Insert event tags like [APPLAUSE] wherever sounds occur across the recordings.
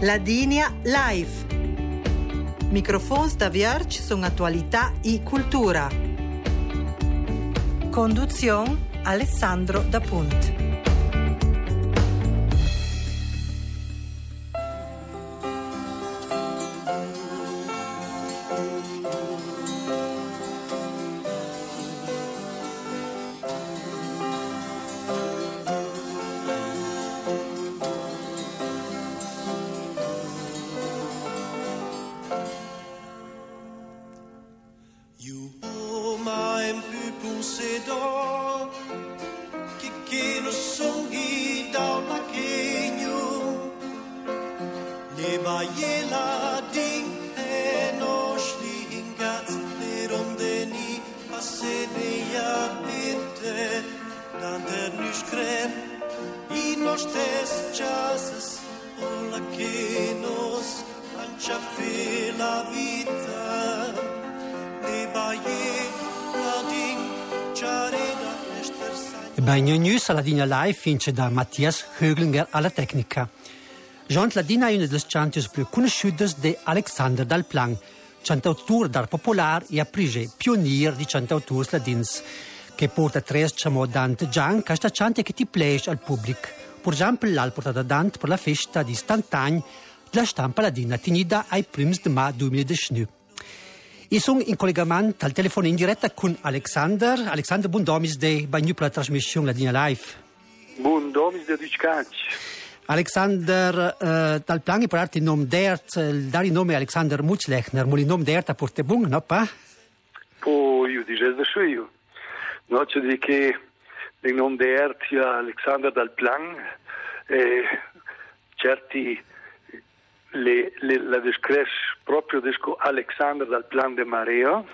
Ladinia Live. Microfons da Vierge sono attualità e cultura. Conduzione Alessandro da Punt. I nos tes chasas O la que nos Ancha fe la vita E Bagno News alla Dina Live vince da Mattias Höglinger alla tecnica. Jean Ladina è una delle chantes più conosciute di Alexander Dalplan, cantautor d'art popolare e aprige pionier di cantautori ladins, che porta tre chamo dante Gian, questa chante che ti piace al pubblico. Per esempio, l'al portata dante per la festa di Stantagn della stampa ladina tenida ai primi di maggio 2019. I sono in collegamento al telefono in diretta con Alexander. Alexander, buon domis de Bagnu per la trasmissione Ladina Live. Bun domis de Duccanci. Alexander, uh, dal plan per darti il nome d'ert, dare il nome Alexander Mutzlechner, ma il nome d'ert a porte bun, no pa? Oh, io dicevo da io. No, c'è di che nome d'ert è Alexander dal plan, eh, certi le, le, la descres proprio desco Alexander dal plan de Marea,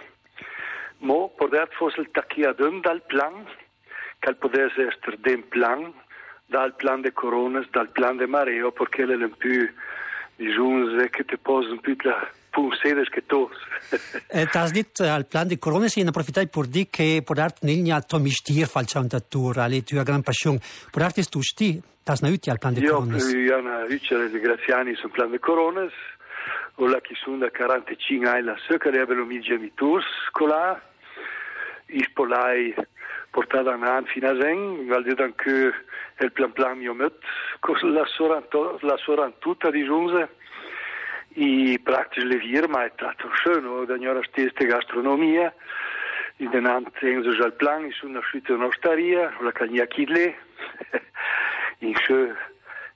mo poder fosse il tacchiadun dal plan, che potesse essere del plan, dal plan de Coronas, dal plan de Marea, perché è un più, diciamo, che ti posa un più la punsedes che tu. eh, tu hai detto al plan de Coronas, in approfittai per dire che per darti negli atomi stir falciantatura, le tue gran passione, per darti tu stir, tu hai al plan de Io, Coronas. io ho una riccia di graziani sul plan de Coronas, o la che sono da 45 anni la che aveva mica mi tours scolar, i spolai portata avanti fino a Zen, vuol dire anche il plan plan mio met, la sorantuta di giunse, i praktisch le vier, ma è stato schön, da gnora stessa gastronomia, in den Anzeigen al plan, in una sciuta un'osteria, la cagna chidle, [LAUGHS] in schön,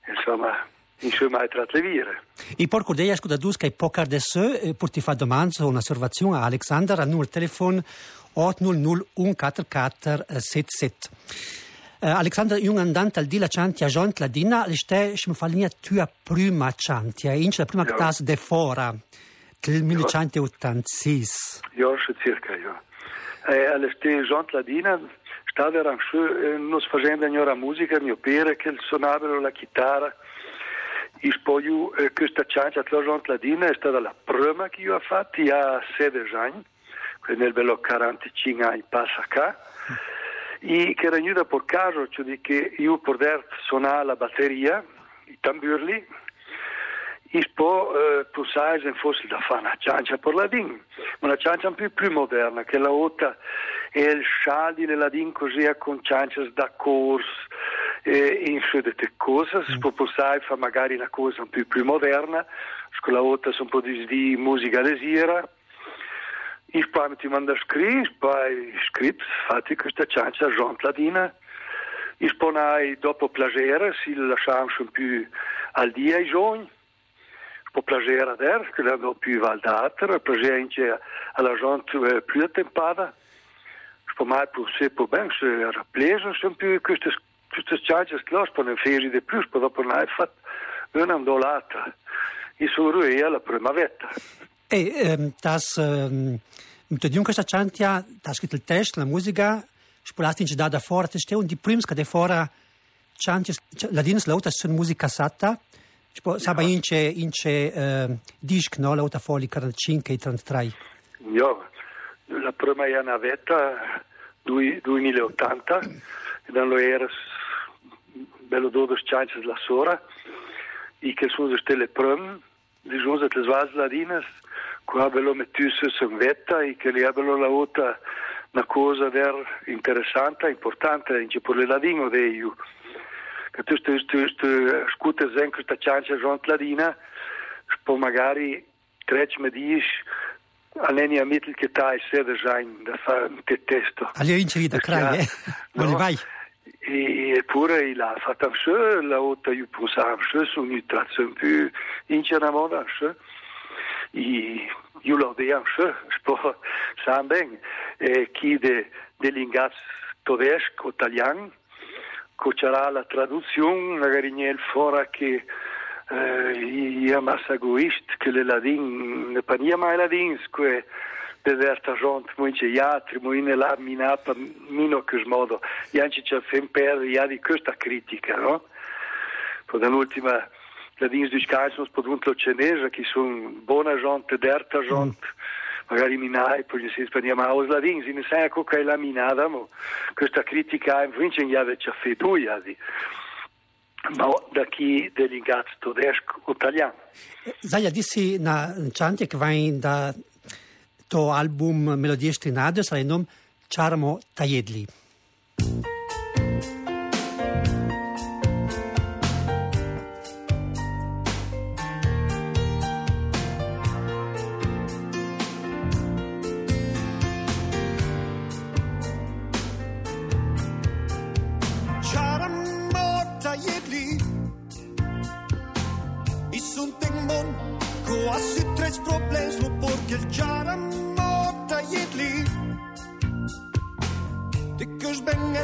insomma, in schön mai trat le viere. I porco dei ascolta dus che poca de se eh, per ti fa domanda o un'osservazione a Alexander al numero telefono 800 Uh, Alexander Jung andante al di la chanti a Jean Ladina, le ste schmfalnia tua prima chanti, in la prima Ja. classe de fora, del 1986. Ja, schon circa, ja. Eh, alle ste Jean Ladina, stava era eh, nos facendo a musica, mio pere, che suonavano la chitarra. E poi eh, questa chance a Jean Ladina è stata la prima che io ho fatto, a 16 anni, quindi nel bello 45 anni passa qua. E che era venuta per caso, cioè che io poter suonare la batteria, i tamburli, e poi eh, pensai se fosse da fare una ciancia per la DIN, ma una ciancia più, più moderna, che la otta è il scialdi della DIN così con ciancias da corso, eh, in su di cose, mm. poi pensai fare magari una cosa un più, più moderna, con la otta sono un po' di, di musica lesiera, e poi mi ti manda scritti, poi scritti, fatti questa ciancia Ladina, e poi dopo plagere, si lasciamo un più al dia i giorni, po plagera der, che l'hanno più valdater, plagera anche alla gente più attempata. Me per se per ben se pleso, se più queste queste charges close per ne feri di più, per dopo ne fatto una andolata. E sono io la prima vetta. E ehm, das, ehm, mit der questa chantia, das scritto il testo, la musica, spolati in da fora, te steu, di prims de fora chantia, la dinas lauta sun musica satta, Spo, Saba ince, ince uh, disc, no? Lauta foli 45 e 33. Ja, la prima è una vetta, 2080, e dan lo era bello 12 chances la sora, e che sono le prime, le giunze le svas ladinas, qua abbiamo messo in vetta e che li abbiamo la volta una cosa interessante, importante, anche per le ladine di io. Che tu scuote zen questa ciancia giont ladina, poi magari treci me dici, Alenia mittel che tai sede sein, da fa un testo. Allora vince da crai, eh? No? vai? Eppure il ha fatto la volta io pensavo un peu, sono io tratto un po' in Cianamona, un peu. Io lo vedo un peu, spo, sam ben, e chi de, dell'ingaz tedesco, italiano, che c'era la traduzione, magari nel fora che eh, je mas egoist, che le ladin, ne pa nije mai ladins, koje deserta žont, mujče jatri, mujne la minapa, mino che smodo, janci c'è fem per, ja di questa critica, no? Poi dall'ultima, ladins di scai sono spodunto cenese, che sono buona gente, derta gente, mm. magari minai, poi si spegniamo a os ladins, in sai che la minada, ma questa critica, in vince, ja c'è fedu, ja di. ma daqui delegados tedesco italiano. Zaja disi na čantje kvain da to album Melodije Štrinade sa jednom Čaramo tajedli.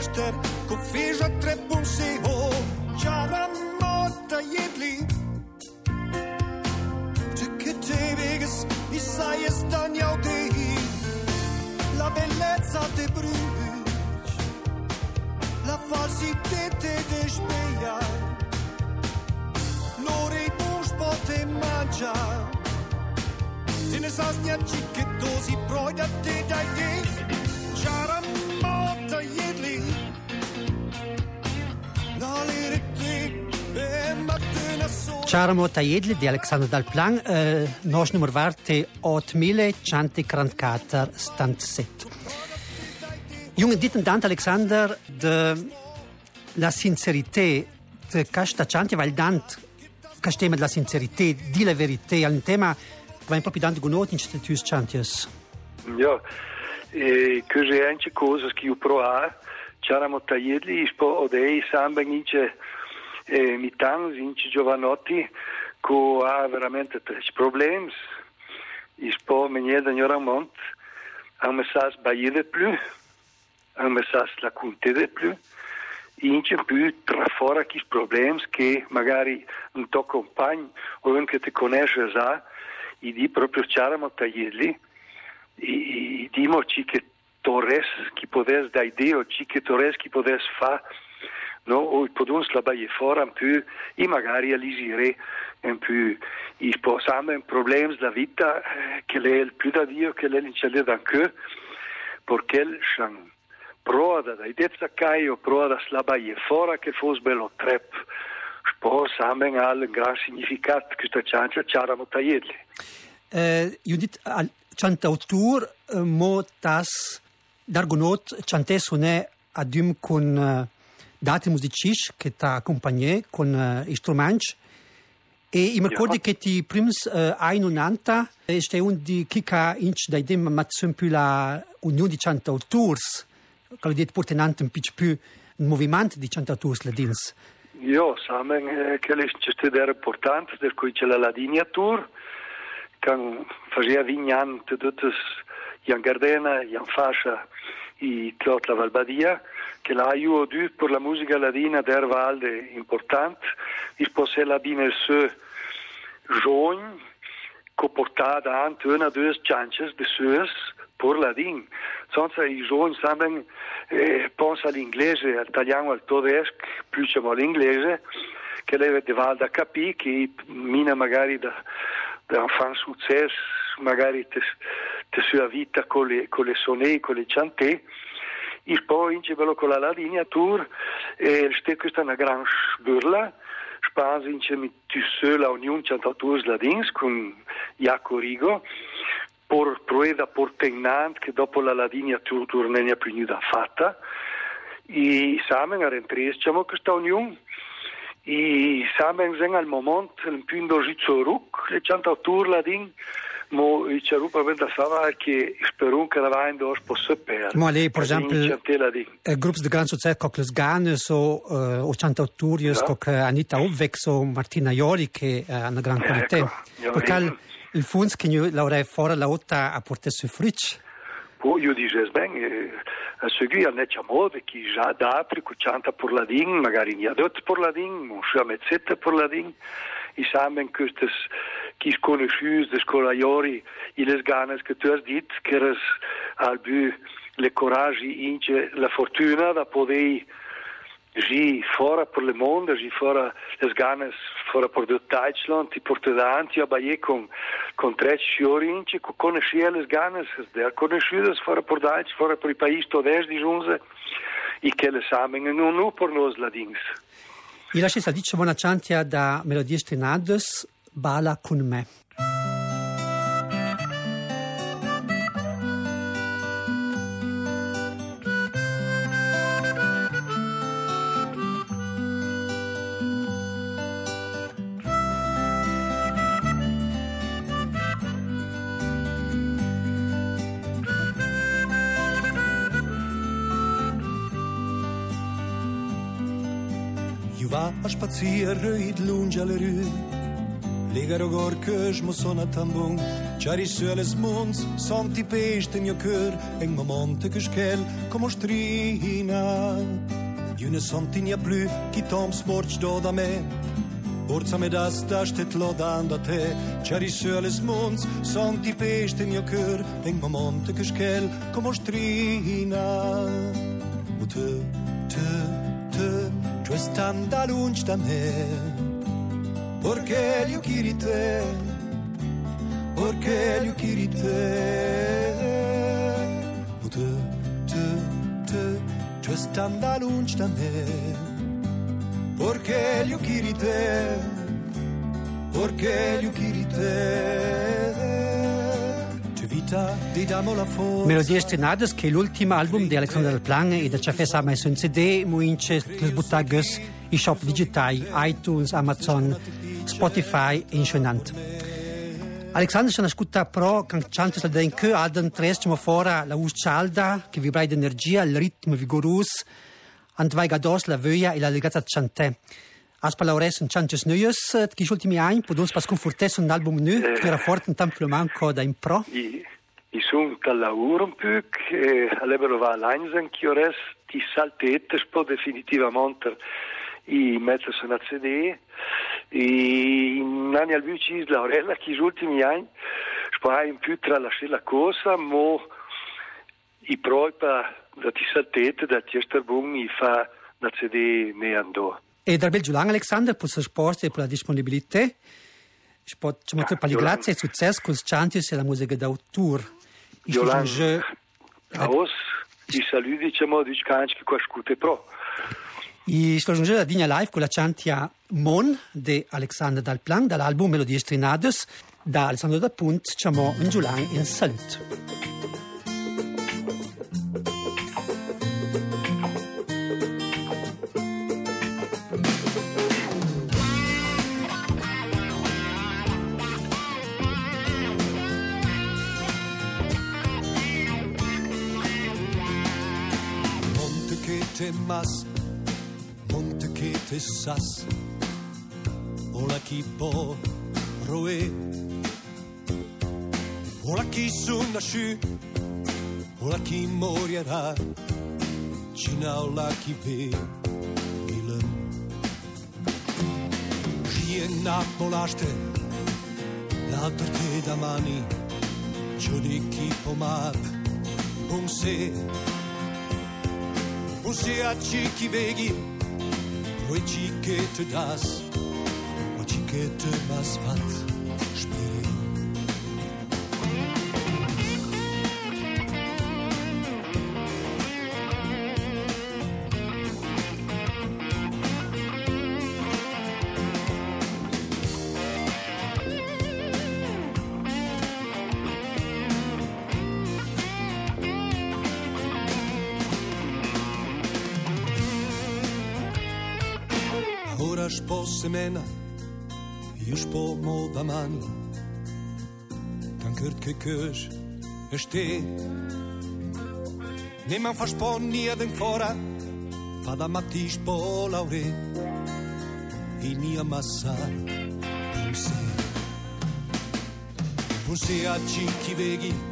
Ester ko feža trepom seho čara mota jedli Čeke te vegas i sai stagna dei La bellezza te bruci. La falsità te despeglia L'ore bus pote mangia Te ne sasnia che dosi proida te dai te. Čara mota jedli Čaramo ta jedli di Aleksandr Dalplan, eh, noš numor varte 8144 stand set. Junge ditten dant Alexander de la sincerità de casta chanti val dant castema de la sincerità di la verità al tema dant gunot in status chantius. Ja, e c'è anche cose che io provo, c'eramo tagliati, spo odei samben ince e Mitan, Vinci Giovanotti, che ha veramente problemi. Il può venire da Noramont, un messaggio sbagliato più, un messaggio la conte più, ince più tra fuori questi problemi che magari un tuo compagno o uno che ti conosce già, e di proprio c'eramo tagliarli, e dimo che torres che potesse da idea o che torres che potesse fare no, o podons la baie fora un peu e magari alisire un peu i posame problems la vita che le il più da dio che le l'incelle d'anche perché chan proda da idezza kai o proda la baie fora che fos bello trep spo samen al gran significat questa ciancia c'era motaielli eh, Judith, cantautur eh, mo tas dargonot cantesune adum con uh, dati musicisti che ti accompagnano con uh, strumenti e mi ricordo che ti primi uh, anni 90 è un di chi ha inch dai dem ma sempre la unione di cantautori che lo detto portando un po' più movimento di cantautori ladins. Io samen eh, che le c'è importante per cui c'è la Ladinia che faceva vignante tutte Jan Gardena, Jan Fascia e Claude La Valbadia che la aiuto per la musica ladina der Valde importante. Il possè la bine se join co portada ant una due chances de sues per ladin. Senza i join saben eh, pensa all'inglese, al italiano, al tedesco, più c'è l'inglese, che lei de Valda capì che mina magari da, da un successo, magari te sua vita con le, con le sonne, con le chantè, il poi in bello con la linea tour e ste questa una gran sburla spansi mit tusse la Union Cantautors Ladins con Jaco Rigo por prueda por tenant che dopo la Ladinia tornenia più da fatta e samen a rentriesciamo questa Union e samen sen al moment un più indogizzo ruc le Cantautor Ladin Mo i charupa venda fava che sperum che la in dos possa per. Ma lei per esempio eh, gruppi di gran successo come les Ganes o uh, o cantautorios ja. come Anita Obvex o Martina Iori che ha una gran qualità. Ecco, Perché il che noi l'avrei fuori la otta a portare su frutch. Oh, io dicevo ben, eh, a seguire a neccia mode che già da altri che canta per la ding, magari in adot per la ding, un sua mezzetta per la ding, i samen queste chi conoscius de scolaiori i les ganas che tu has dit che eres al bu le coraggi ince la fortuna da poter gi fora per le mondo, gi fora les ganas fora per de Deutschland, ti porta davanti a baie con con tre fiori ince co conoscia les ganas der conosciudas fora per Deutsch, fora per i paesi toders di giunse i che le samen non nu per nos ladins. I lasci sa dice buona ciantia da melodie strenades bala con me. si e rëjt lunë gjallerë Ligaro kësh më sonat të mbung Qari sële s'munës, son t'i peshtë një kër E në mëmon të këshkel, kom shtrina Ju në son t'i një bly, ki tom s'mor qdo da me Borca me das dasht e t'lo da nda te Qari sële s'munës, son t'i peshtë një kër E në mëmon të këshkel, kom shtrina U të tö, tö, tö Tu standa lunch da me Porque io quiero te, porque io quiero te. O te, te, te, tu standa lunch da me. Porque io quiero te, porque io quiero te. Melodie Estrenadas, che è l'ultimo album di Alexander Plan e da ciò che sa messo in CD, muince, le buttagas, i shop digitali, iTunes, Amazon, Spotify inxonant. Alexander se nascuta pro kan chante sa den che alden tres chama fora la us cialda che vibrai d'energia, il ritmo vigorus, vai gados la vöia e la legata chante. As palaures un chantes neues, che ultimi anni podons pas confortes un album nu, che era forte un tempo manco da in pro. I, sun po' che all'ebero va l'Einsen, che ores ti saltete, spo definitivamente i mezzo sono a CD, e in anni al bucis Laurella che gli ultimi anni spara in più tra la la cosa mo i proipa da ti saltete da Tiesterbung i fa da CD ne andò e dal bel Giulan Alexander per la risposta e per la disponibilità Spot, ci molto per grazie e successo con Chantis e la musica d'autore. Giulan, a os, i saluti, diciamo, di canci che qua scute pro. I služuje da dinja live con la chantia Mon de Alexander Dalplan dall'album Melodie Strinades da Alessandro da Punt, ciamo in Giulian in salut. Che te sas Ola chi po roe Ola chi sun nasciu Ola chi morirà Cina ola chi ve Ilen Rie napolaste L'altro te da mani Giudichi pomat Un se Un se a chi veghi Poi chiquete das, o chiquete mas vat Ora spo semena, io spo mo da mani. Dan kurt ke kös, er ste. Ne man fa spo nia den fora, fa da matti spo laure. I nia massa, un se. Un se a chi veghi, bruci che te das.